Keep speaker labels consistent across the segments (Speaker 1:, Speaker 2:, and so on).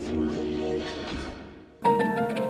Speaker 1: Want you.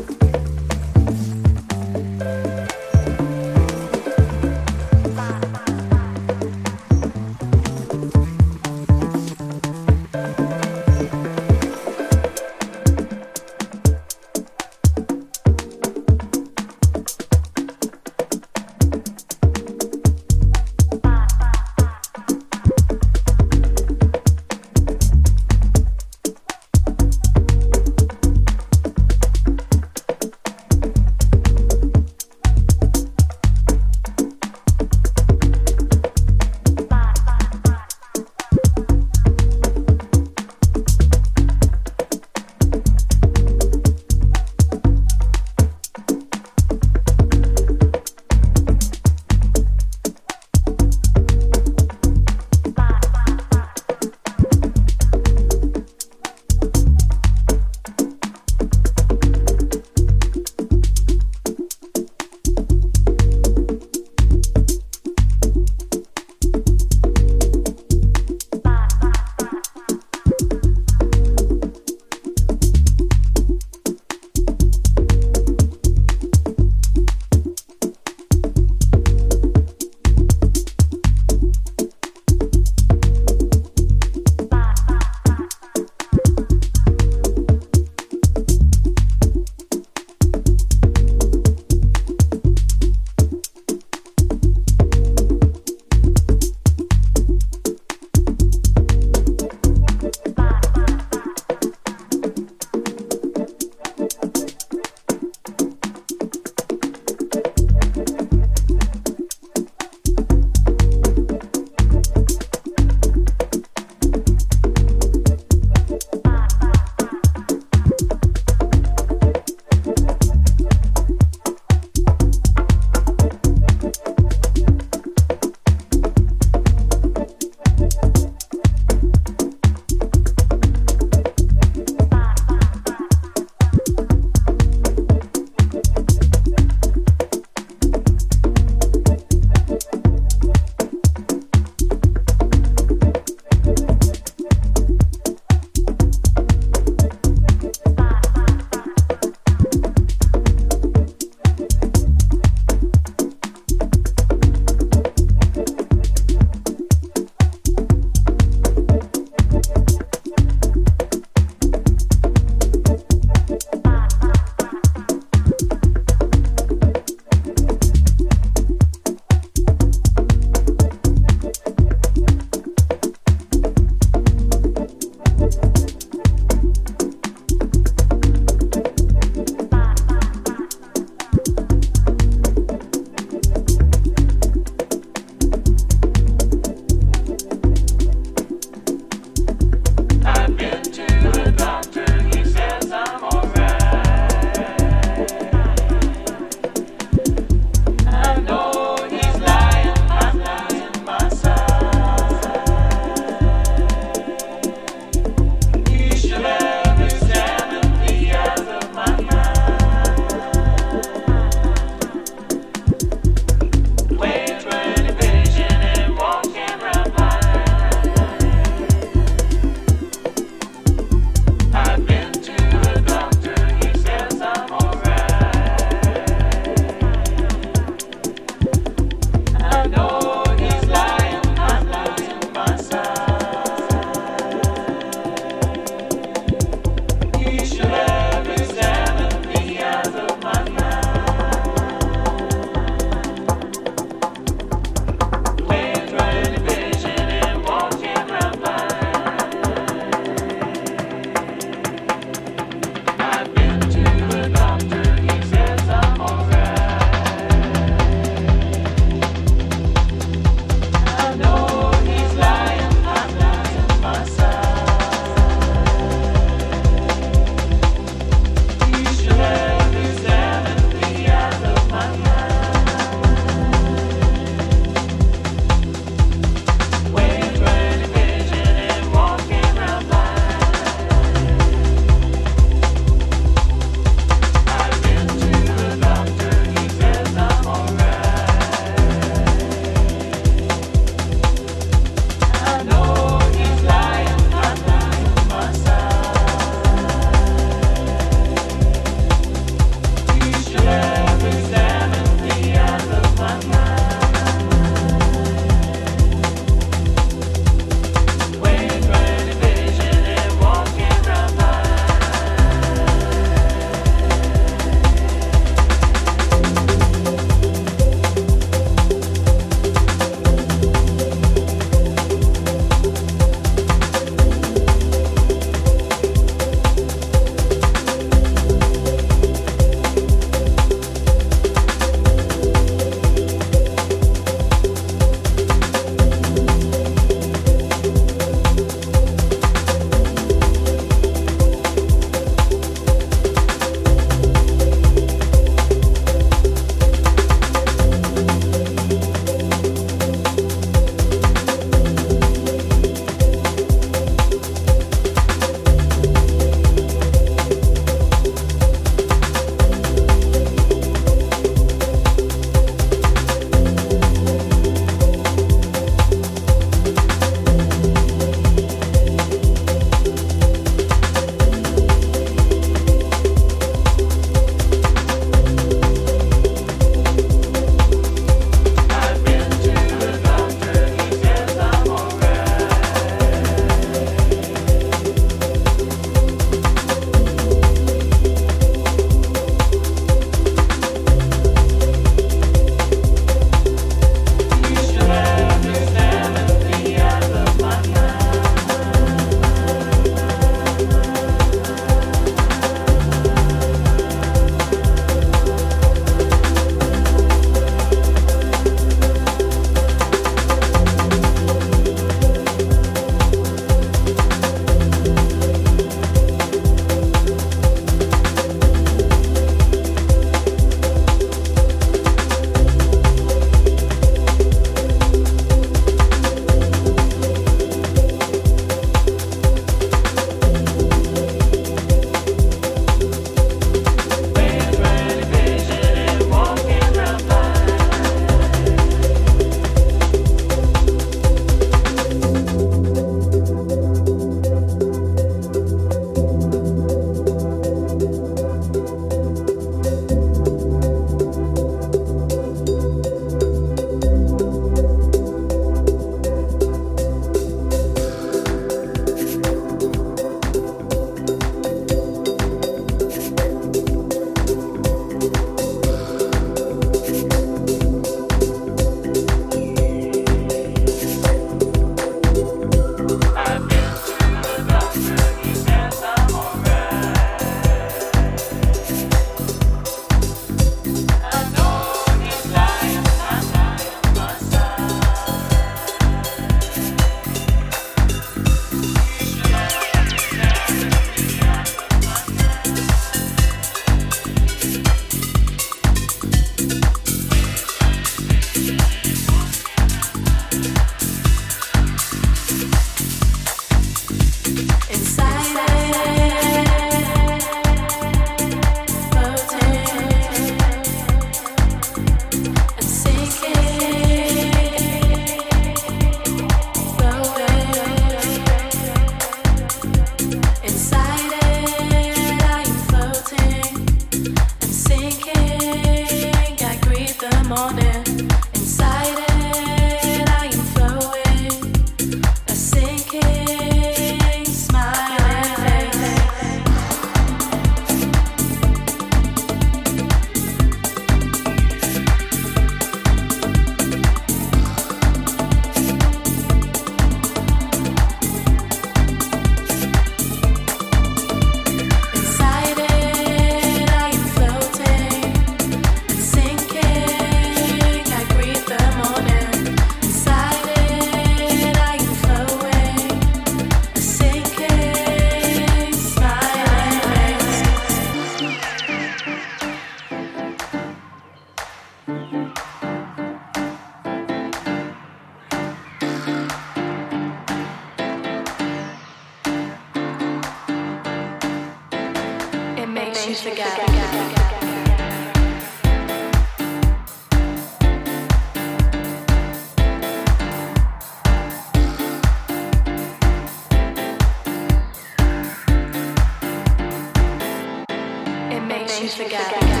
Speaker 1: You forget.